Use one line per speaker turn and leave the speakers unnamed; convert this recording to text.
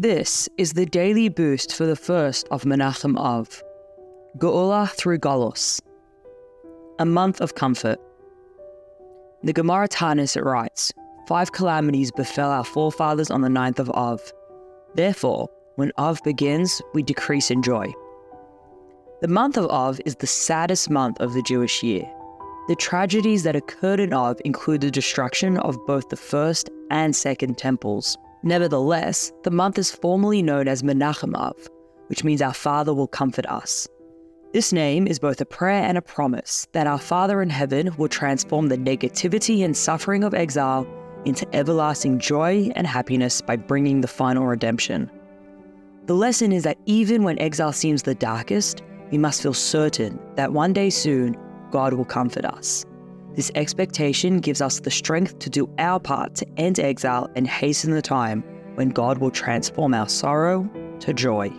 This is the daily boost for the first of Menachem Av, Geulah through Golus, a month of comfort. The Gemara Taanis it writes, Five calamities befell our forefathers on the ninth of Av. Therefore, when Av begins, we decrease in joy. The month of Av is the saddest month of the Jewish year. The tragedies that occurred in Av include the destruction of both the first and second temples. Nevertheless, the month is formally known as Menachem Av, which means our Father will comfort us. This name is both a prayer and a promise that our Father in heaven will transform the negativity and suffering of exile into everlasting joy and happiness by bringing the final redemption. The lesson is that even when exile seems the darkest, we must feel certain that one day soon God will comfort us. This expectation gives us the strength to do our part to end exile and hasten the time when God will transform our sorrow to joy.